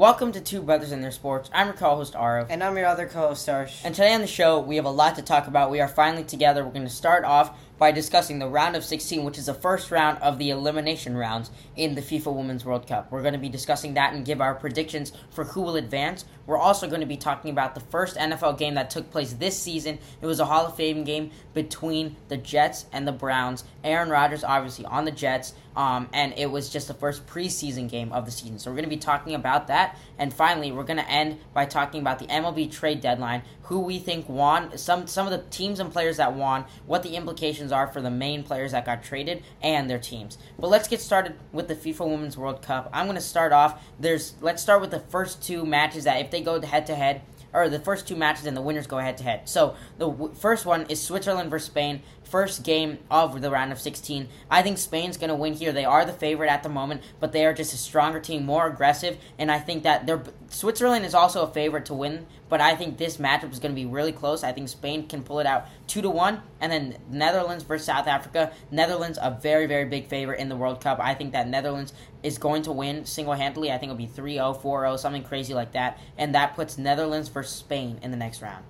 Welcome to Two Brothers and Their Sports. I'm your co-host Aarav. And I'm your other co-host Arsh. And today on the show, we have a lot to talk about. We are finally together. We're going to start off by discussing the round of 16, which is the first round of the elimination rounds in the FIFA Women's World Cup. We're going to be discussing that and give our predictions for who will advance. We're also going to be talking about the first NFL game that took place this season. It was a Hall of Fame game between the Jets and the Browns. Aaron Rodgers, obviously, on the Jets, um, and it was just the first preseason game of the season. So we're going to be talking about that. And finally, we're going to end by talking about the MLB trade deadline, who we think won, some some of the teams and players that won, what the implications are for the main players that got traded and their teams. But let's get started with the FIFA Women's World Cup. I'm going to start off. There's let's start with the first two matches that if they go head to head or the first two matches and the winners go head to head. So the w- first one is Switzerland versus Spain first game of the round of 16. I think Spain's going to win here. They are the favorite at the moment, but they are just a stronger team, more aggressive, and I think that they're Switzerland is also a favorite to win, but I think this matchup is going to be really close. I think Spain can pull it out 2 to 1, and then Netherlands versus South Africa. Netherlands a very very big favorite in the World Cup. I think that Netherlands is going to win single-handedly. I think it'll be 3-0, 4-0, something crazy like that, and that puts Netherlands versus Spain in the next round.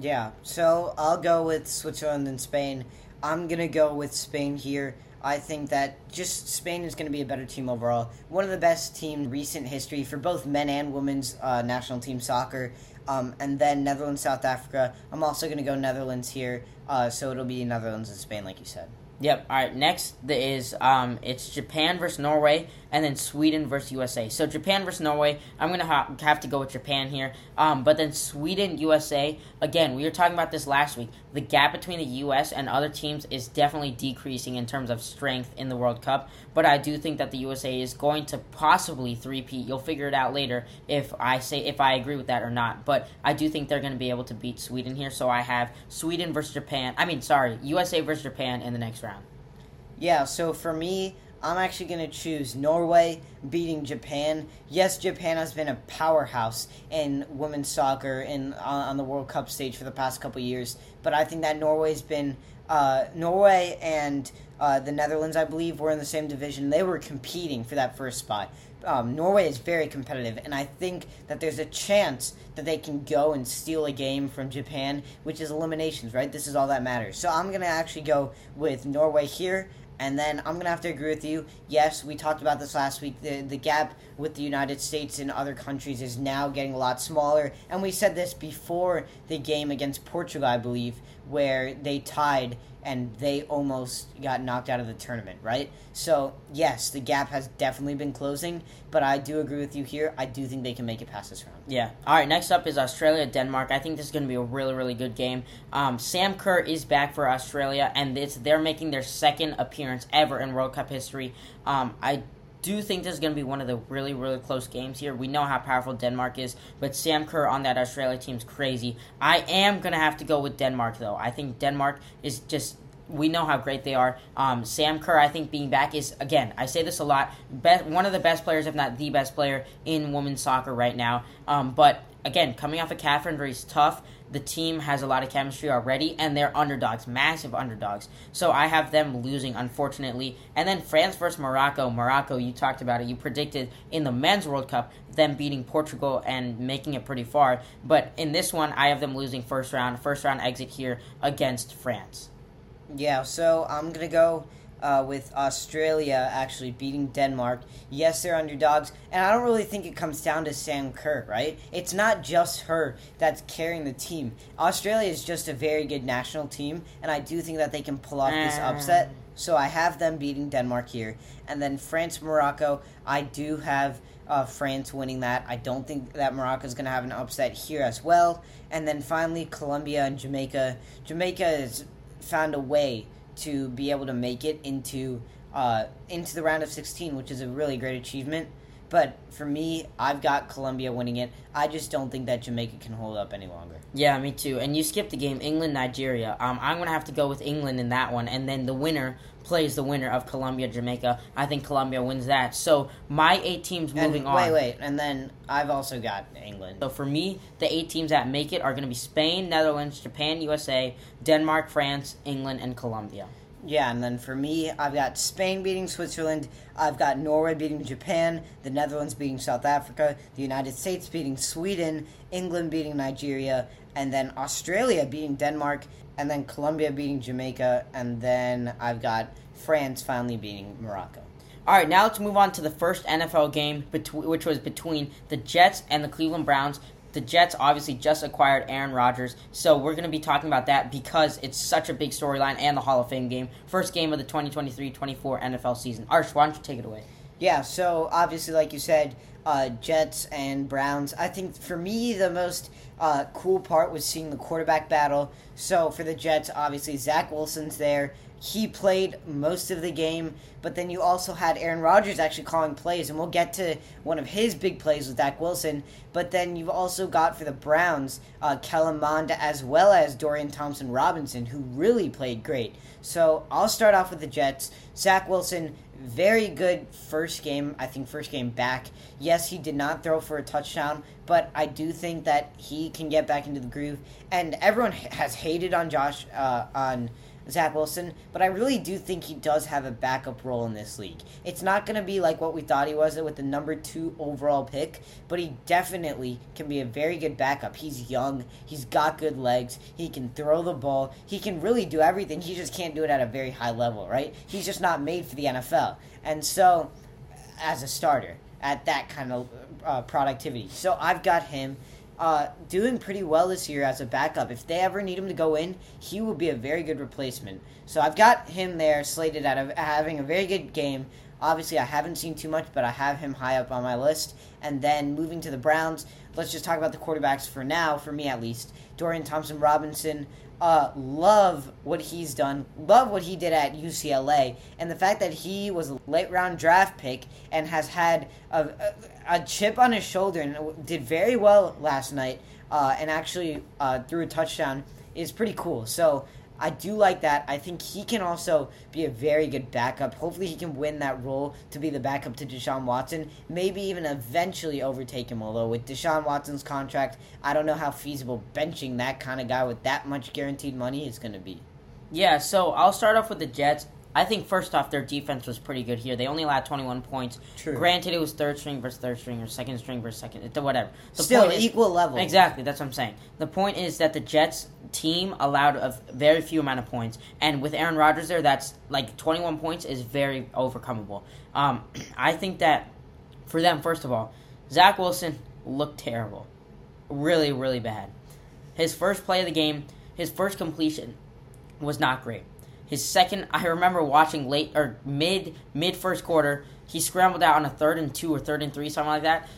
Yeah, so I'll go with Switzerland and Spain. I'm going to go with Spain here. I think that just Spain is going to be a better team overall. One of the best team recent history for both men and women's uh, national team soccer. Um, and then Netherlands, South Africa. I'm also going to go Netherlands here. Uh, so it'll be Netherlands and Spain, like you said. Yep. All right. Next is um, it's Japan versus Norway, and then Sweden versus USA. So Japan versus Norway. I'm gonna ha- have to go with Japan here. Um, but then Sweden, USA. Again, we were talking about this last week. The gap between the U.S. and other teams is definitely decreasing in terms of strength in the World Cup. But I do think that the USA is going to possibly three-peat. You'll figure it out later if I say if I agree with that or not. But I do think they're going to be able to beat Sweden here. So I have Sweden versus Japan. I mean, sorry, USA versus Japan in the next round. Yeah, so for me, I'm actually going to choose Norway beating Japan. Yes, Japan has been a powerhouse in women's soccer on, on the World Cup stage for the past couple years, but I think that Norway's been uh, Norway and uh, the Netherlands, I believe, were in the same division. They were competing for that first spot. Um, Norway is very competitive, and I think that there's a chance that they can go and steal a game from Japan, which is eliminations, right? This is all that matters. So I'm going to actually go with Norway here. And then I'm gonna have to agree with you. Yes, we talked about this last week. The the gap with the United States and other countries is now getting a lot smaller. And we said this before the game against Portugal, I believe, where they tied and they almost got knocked out of the tournament, right? So, yes, the gap has definitely been closing, but I do agree with you here. I do think they can make it past this round. Yeah. All right, next up is Australia Denmark. I think this is going to be a really, really good game. Um, Sam Kerr is back for Australia, and it's, they're making their second appearance ever in World Cup history. Um, I do think this is going to be one of the really, really close games here. We know how powerful Denmark is, but Sam Kerr on that Australia team is crazy. I am going to have to go with Denmark, though. I think Denmark is just we know how great they are. Um, Sam Kerr, I think being back is again. I say this a lot. Best, one of the best players, if not the best player in women's soccer right now. Um, but again, coming off a calf injury is tough. The team has a lot of chemistry already, and they're underdogs, massive underdogs. So I have them losing, unfortunately. And then France versus Morocco. Morocco, you talked about it. You predicted in the men's World Cup them beating Portugal and making it pretty far. But in this one, I have them losing first round, first round exit here against France. Yeah, so I'm gonna go uh, with Australia actually beating Denmark. Yes, they're underdogs, and I don't really think it comes down to Sam Kerr, right? It's not just her that's carrying the team. Australia is just a very good national team, and I do think that they can pull off this upset. So I have them beating Denmark here, and then France Morocco. I do have. Uh, France winning that. I don't think that Morocco is going to have an upset here as well. And then finally, Colombia and Jamaica. Jamaica has found a way to be able to make it into uh, into the round of 16, which is a really great achievement. But for me, I've got Colombia winning it. I just don't think that Jamaica can hold up any longer. Yeah, me too. And you skipped the game, England Nigeria. Um, I'm gonna have to go with England in that one, and then the winner plays the winner of Colombia Jamaica. I think Colombia wins that. So my eight teams moving and, on. Wait, wait, and then I've also got England. So for me, the eight teams that make it are gonna be Spain, Netherlands, Japan, USA, Denmark, France, England, and Colombia. Yeah, and then for me, I've got Spain beating Switzerland, I've got Norway beating Japan, the Netherlands beating South Africa, the United States beating Sweden, England beating Nigeria, and then Australia beating Denmark, and then Colombia beating Jamaica, and then I've got France finally beating Morocco. All right, now let's move on to the first NFL game, which was between the Jets and the Cleveland Browns. The Jets obviously just acquired Aaron Rodgers, so we're going to be talking about that because it's such a big storyline and the Hall of Fame game. First game of the 2023-24 NFL season. Arsh, why don't you take it away? Yeah, so obviously, like you said, uh, Jets and Browns. I think for me, the most uh, cool part was seeing the quarterback battle. So for the Jets, obviously, Zach Wilson's there. He played most of the game, but then you also had Aaron Rodgers actually calling plays, and we'll get to one of his big plays with Zach Wilson. But then you've also got for the Browns, uh, Kellen Mond as well as Dorian Thompson Robinson, who really played great. So I'll start off with the Jets. Zach Wilson, very good first game. I think first game back. Yes, he did not throw for a touchdown, but I do think that he can get back into the groove. And everyone has hated on Josh uh, on Zach Wilson, but I really do think he does have a backup role in this league. It's not going to be like what we thought he was with the number two overall pick, but he definitely can be a very good backup. He's young, he's got good legs, he can throw the ball, he can really do everything. He just can't do it at a very high level, right? He's just not made for the NFL. And so, as a starter, at that kind of uh, productivity. So I've got him uh, doing pretty well this year as a backup. If they ever need him to go in, he will be a very good replacement. So I've got him there slated at a, having a very good game. Obviously, I haven't seen too much, but I have him high up on my list. And then moving to the Browns, let's just talk about the quarterbacks for now, for me at least. Dorian Thompson Robinson, uh, love what he's done, love what he did at UCLA, and the fact that he was a late round draft pick and has had a, a, chip on his shoulder and did very well last night, uh, and actually uh, threw a touchdown is pretty cool. So I do like that. I think he can also be a very good backup. Hopefully, he can win that role to be the backup to Deshaun Watson. Maybe even eventually overtake him. Although, with Deshaun Watson's contract, I don't know how feasible benching that kind of guy with that much guaranteed money is going to be. Yeah, so I'll start off with the Jets. I think first off, their defense was pretty good here. They only allowed 21 points. True. Granted, it was third string versus third string or second string versus second, whatever. The Still equal level. Exactly, that's what I'm saying. The point is that the Jets team allowed a very few amount of points, and with Aaron Rodgers there, that's like 21 points is very overcomable. Um, I think that for them, first of all, Zach Wilson looked terrible, really, really bad. His first play of the game, his first completion, was not great. His second, I remember watching late or mid mid first quarter. He scrambled out on a third and two or third and three, something like that.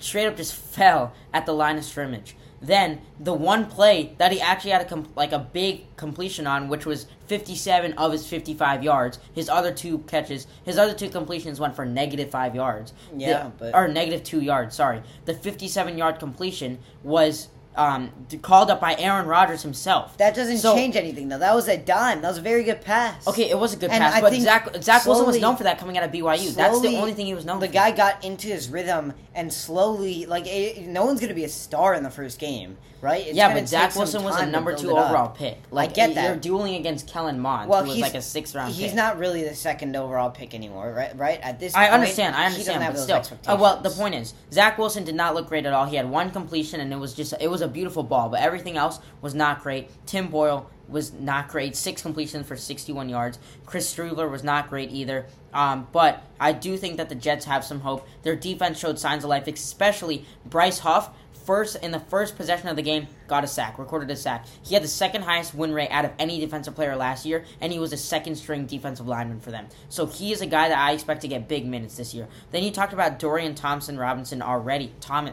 Straight up just fell at the line of scrimmage. Then the one play that he actually had a com- like a big completion on, which was 57 of his 55 yards. His other two catches, his other two completions went for negative five yards. Yeah, the, but or negative two yards. Sorry, the 57 yard completion was um, called up by Aaron Rodgers himself. That doesn't So- change anything, though. That was a dime. That was a very good pass. Okay, it was a good And pass, I but Zach Zach Wilson was slowly- known for that coming out of BYU. That's the only thing he was known for. The for. guy got into his rhythm and slowly, like, it, no one's going to be a star in the first game, right? It's yeah, but Zach Wilson was a number two overall pick. Like get that. You're dueling against Kellen Mond, Well, who was like a sixth round He's pick. not really the second overall pick anymore, right? Right at this, I point, understand. I understand, but still. Uh, well, the point is, Zach Wilson did not look great at all. He had one completion, and it was just it was a beautiful ball, but everything else was not great. Tim Boyle was not great. Six completions for 61 yards. Chris Streveler was not great either. Um, but I do think that the Jets have some hope. Their defense showed signs of life, especially Bryce Huff. First in the first possession of the game, got a sack, recorded a sack. He had the second highest win rate out of any defensive player last year, and he was a second string defensive lineman for them. So he is a guy that I expect to get big minutes this year. Then you talked about Dorian Thompson Robinson already. Tom,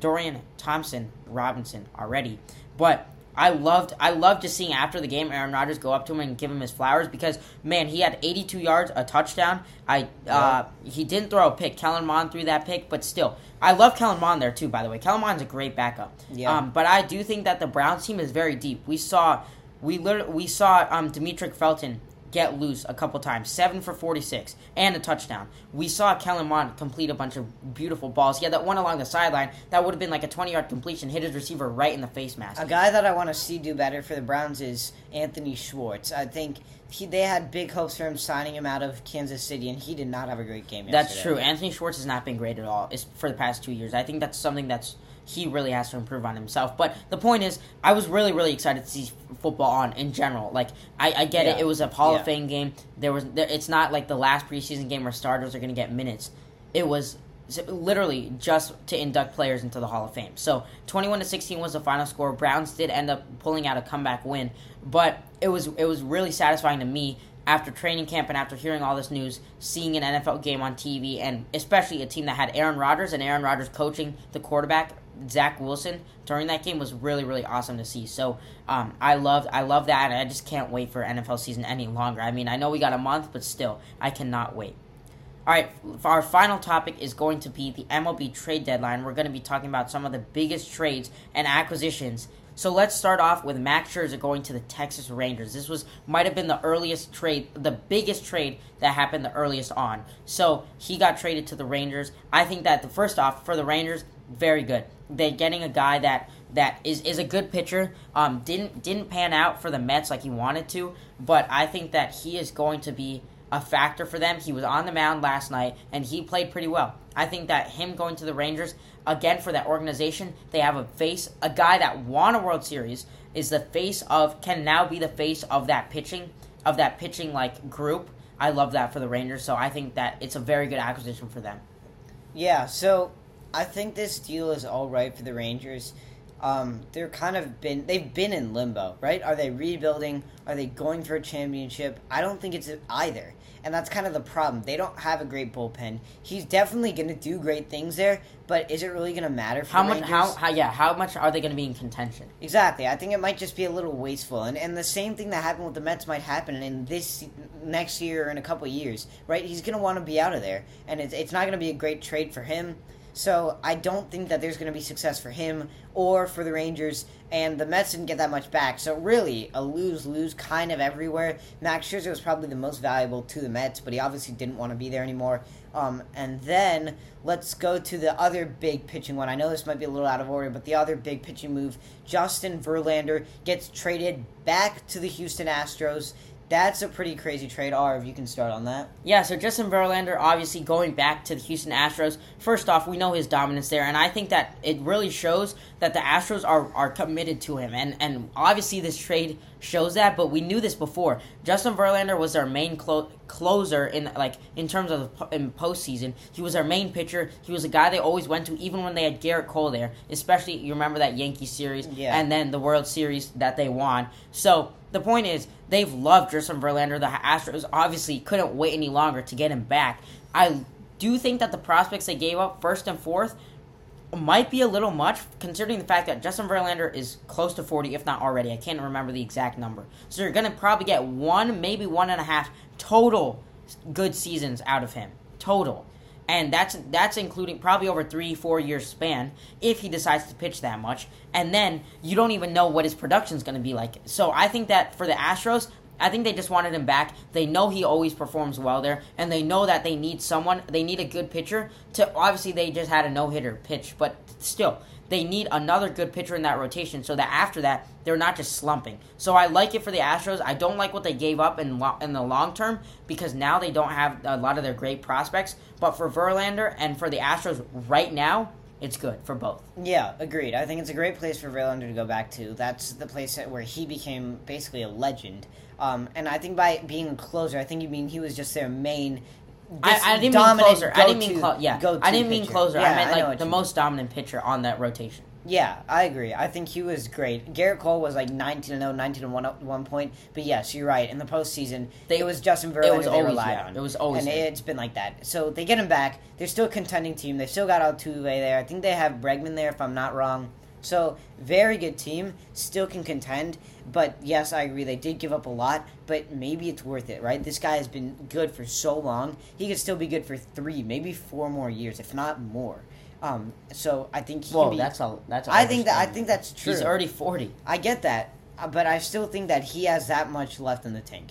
Dorian Thompson Robinson already, but I loved I loved just seeing after the game Aaron Rodgers go up to him and give him his flowers because man he had 82 yards a touchdown. I uh, he didn't throw a pick. Kellen Mond threw that pick but still I love Kellen Mond there too by the way. Kellen Mond's a great backup. Yeah. um, but I do think that the Browns team is very deep. We saw we literally we saw um Demetric Felton get loose a couple times. Seven for 46 and a touchdown. We saw Kellen Mond complete a bunch of beautiful balls. He had that one along the sideline that would have been like a 20 yard completion, hit his receiver right in the face mask. A guy that I want to see do better for the Browns is Anthony Schwartz. I think he, they had big hopes for him signing him out of Kansas City, and he did not have a great game. That's true. Anthony Schwartz has not been great at all for the past two years. I think that's something that's he really has to improve on himself. But the point is, I was really, really excited to see football on in general. Like, I, I get Yeah. it; it was a Hall Yeah. of Fame game. There was, there, it's not like the last preseason game where starters are going to get minutes. It was literally just to induct players into the Hall of Fame. So, twenty-one to sixteen was the final score. Browns did end up pulling out a comeback win, but it was it was really satisfying to me after training camp and after hearing all this news, seeing an NFL game on TV, and especially a team that had Aaron Rodgers and Aaron Rodgers coaching the quarterback Zach Wilson during that game was really really awesome to see. So um, I loved I love that, and I just can't wait for NFL season any longer. I mean, I know we got a month, but still, I cannot wait. All right, our final topic is going to be the MLB trade deadline. We're going to be talking about some of the biggest trades and acquisitions. So let's start off with Max Scherzer going to the Texas Rangers. This was might have been the earliest trade, the biggest trade that happened the earliest on. So he got traded to the Rangers. I think that the first off for the Rangers, very good. They're getting a guy that that is, is a good pitcher. Um, didn't didn't pan out for the Mets like he wanted to, but I think that he is going to be a factor for them. He was on the mound last night and he played pretty well. I think that him going to the Rangers again for that organization, they have a face, a guy that won a World Series is the face of can now be the face of that pitching of that pitching like group. I love that for the Rangers, so I think that it's a very good acquisition for them. Yeah, so I think this deal is all right for the Rangers. Um, they're kind of been they've been in limbo, right? Are they rebuilding? Are they going for a championship? I don't think it's either, and that's kind of the problem. They don't have a great bullpen. He's definitely going to do great things there, but is it really going to matter for How the much? Rangers? How, how? Yeah. How much are they going to be in contention? Exactly. I think it might just be a little wasteful, and and the same thing that happened with the Mets might happen in this next year or in a couple years, right? He's going to want to be out of there, and it's it's not going to be a great trade for him. So I don't think that there's going to be success for him or for the Rangers, and the Mets didn't get that much back. So really, a lose lose kind of everywhere. Max Scherzer was probably the most valuable to the Mets, but he obviously didn't want to be there anymore. Um, and then let's go to the other big pitching one. I know this might be a little out of order, but the other big pitching move: Justin Verlander gets traded back to the Houston Astros. That's a pretty crazy trade. R, if you can start on that. Yeah, so Justin Verlander obviously going back to the Houston Astros. First off, we know his dominance there, and I think that it really shows that the Astros are, are committed to him. And, and obviously, this trade shows that, but we knew this before. Justin Verlander was our main clo- closer in like in terms of in postseason. He was our main pitcher. He was a guy they always went to, even when they had Gerrit Cole there. Especially, you remember that Yankee series, Yeah. and then the World Series that they won. So the point is, they've loved Justin Verlander. The Astros obviously couldn't wait any longer to get him back. I do think that the prospects they gave up first and fourth might be a little much, considering the fact that Justin Verlander is close to 40, if not already. I can't remember the exact number. So you're going to probably get one, maybe one and a half total good seasons out of him. Total. And that's that's including probably over three, four years span if he decides to pitch that much. And then you don't even know what his production's going to be like. So I think that for the Astros, I think they just wanted him back. They know he always performs well there, and they know that they need someone. They need a good pitcher to. Obviously, they just had a no hitter pitch, but still, they need another good pitcher in that rotation so that after that they're not just slumping. So I like it for the Astros. I don't like what they gave up in lo- in the long term because now they don't have a lot of their great prospects. But for Verlander and for the Astros right now, it's good for both. Yeah, agreed. I think it's a great place for Verlander to go back to. That's the place where he became basically a legend. Um, and I think by being a closer, I think you mean he was just their main. I, I didn't mean closer. I didn't mean clo- yeah. I didn't mean pitcher. closer. Yeah, I meant like what the you most dominant pitcher on that rotation. Yeah, I agree. I think he was great. Gerrit Cole was like 19 0, 19 1 at one point. But yes, you're right. In the postseason, They- it was Justin Verlander was they always, relied yeah, on. it was always And him. it's been like that. So they get him back. They're still a contending team. They still got Altuve there. I think they have Bregman there, if I'm not wrong. So very good team. Still can contend. But yes, I agree. They did give up a lot, but maybe it's worth it, right? This guy has been good for so long. He could still be good for three, maybe four more years, if not more. Um, so I think he Whoa, can be, that's a that's. A I think that I think that's true. He's already forty. I get that, uh, but I still think that he has that much left in the tank.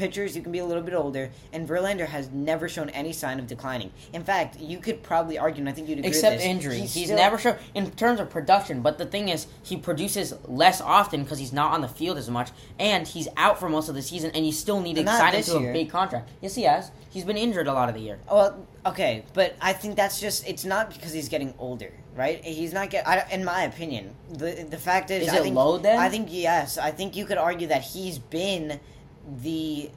Pitchers, you can be a little bit older, and Verlander has never shown any sign of declining. In fact, you could probably argue, and I think you'd agree Except with this, injury. he's He's, still- never shown in terms of production, but the thing is, he produces less often because he's not on the field as much, and he's out for most of the season, and you still need to sign him to a big contract. Yes, he has. He's been injured a lot of the year. Well, okay, but I think that's just it's not because he's getting older, right? He's not get. I, in my opinion, the the fact is, Is I it think, load then? I think yes. I think you could argue that he's been the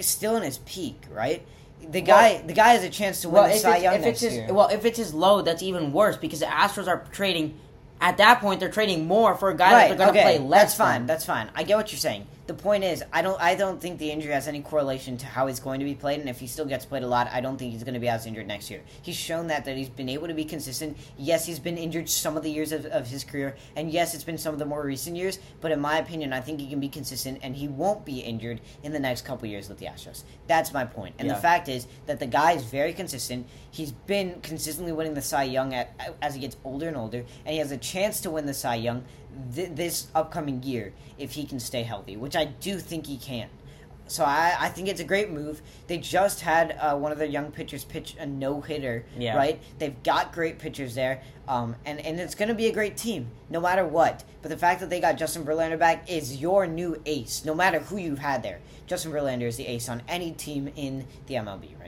still in his peak, right? The guy, the guy has a chance to win Well, the Cy Young if next his, year. well, if it's his low, that's even worse because the Astros are trading. At that point, they're trading more for a guy that they're going to okay, play less. That's fine. than. That's fine. I get what you're saying. The point is, I don't. I don't think the injury has any correlation to how he's going to be played, and if he still gets played a lot, I don't think he's going to be as injured next year. He's shown that that he's been able to be consistent. Yes, he's been injured some of the years of, of his career, and yes, it's been some of the more recent years. But in my opinion, I think he can be consistent, and he won't be injured in the next couple years with the Astros. That's my point. And Yeah. the fact is that the guy is very consistent. He's been consistently winning the Cy Young at, as he gets older and older, and he has a chance to win the Cy Young th- this upcoming year if he can stay healthy, which I do think he can. So I, I think it's a great move. They just had uh, one of their young pitchers pitch a no hitter, Yeah. right? They've got great pitchers there, um, and and it's going to be a great team no matter what. But the fact that they got Justin Verlander back is your new ace, no matter who you've had there. Justin Verlander is the ace on any team in the MLB right.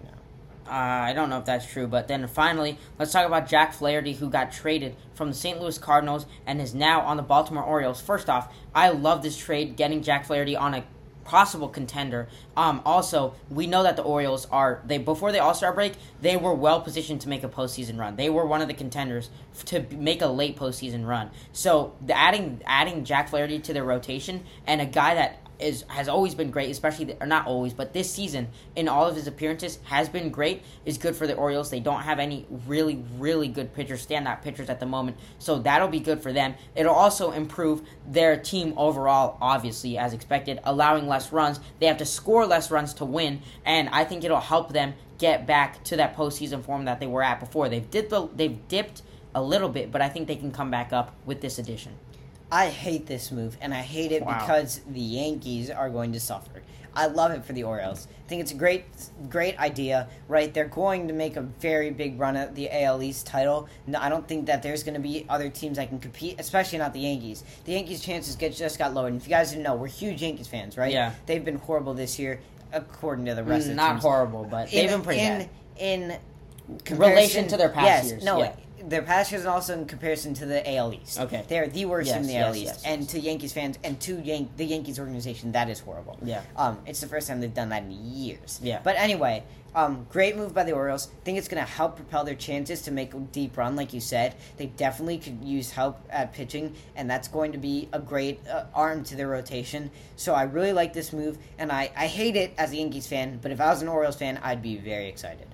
Uh, I don't know if that's true, but then finally, let's talk about Jack Flaherty, who got traded from the St. Louis Cardinals and is now on the Baltimore Orioles. First off, I love this trade, getting Jack Flaherty on a possible contender. Um, also, we know that the Orioles are they before the All Star break, they were well positioned to make a postseason run. They were one of the contenders to make a late postseason run. So the adding adding Jack Flaherty to their rotation and a guy that is has always been great, especially the, or not always, but this season in all of his appearances has been great. Is good for the Orioles. They don't have any really really good pitchers, standout pitchers at the moment, so that'll be good for them. It'll also improve their team overall, obviously as expected, allowing less runs. They have to score less runs to win, and I think it'll help them get back to that postseason form that they were at before. They've dipped they've dipped a little bit, but I think they can come back up with this addition. I hate this move, and I hate it Wow. because the Yankees are going to suffer. I love it for the Orioles. I think it's a great, great idea, right? They're going to make a very big run at the AL East title. No, I don't think that there's going to be other teams that can compete, especially not the Yankees. The Yankees' chances get just got lowered. And if you guys didn't know, we're huge Yankees fans, right? Yeah. They've been horrible this year, according to the rest of the Mm, Not teams. horrible, but they've in, been pretty in, bad. in Relation to their past yes, years, No, yeah. their past years and also in comparison to the AL East. Okay. they're the worst Yes, in the yes, AL East, and to Yankees fans and to Yan- the Yankees organization, that is horrible. Yeah. um, it's the first time they've done that in years. Yeah. but anyway. Um, great move by the Orioles. think it's going to help propel their chances to make a deep run, like you said. They definitely could use help at pitching, and that's going to be a great uh, arm to their rotation. So I really like this move, and I, I hate it as a Yankees fan, but if I was an Orioles fan, I'd be very excited.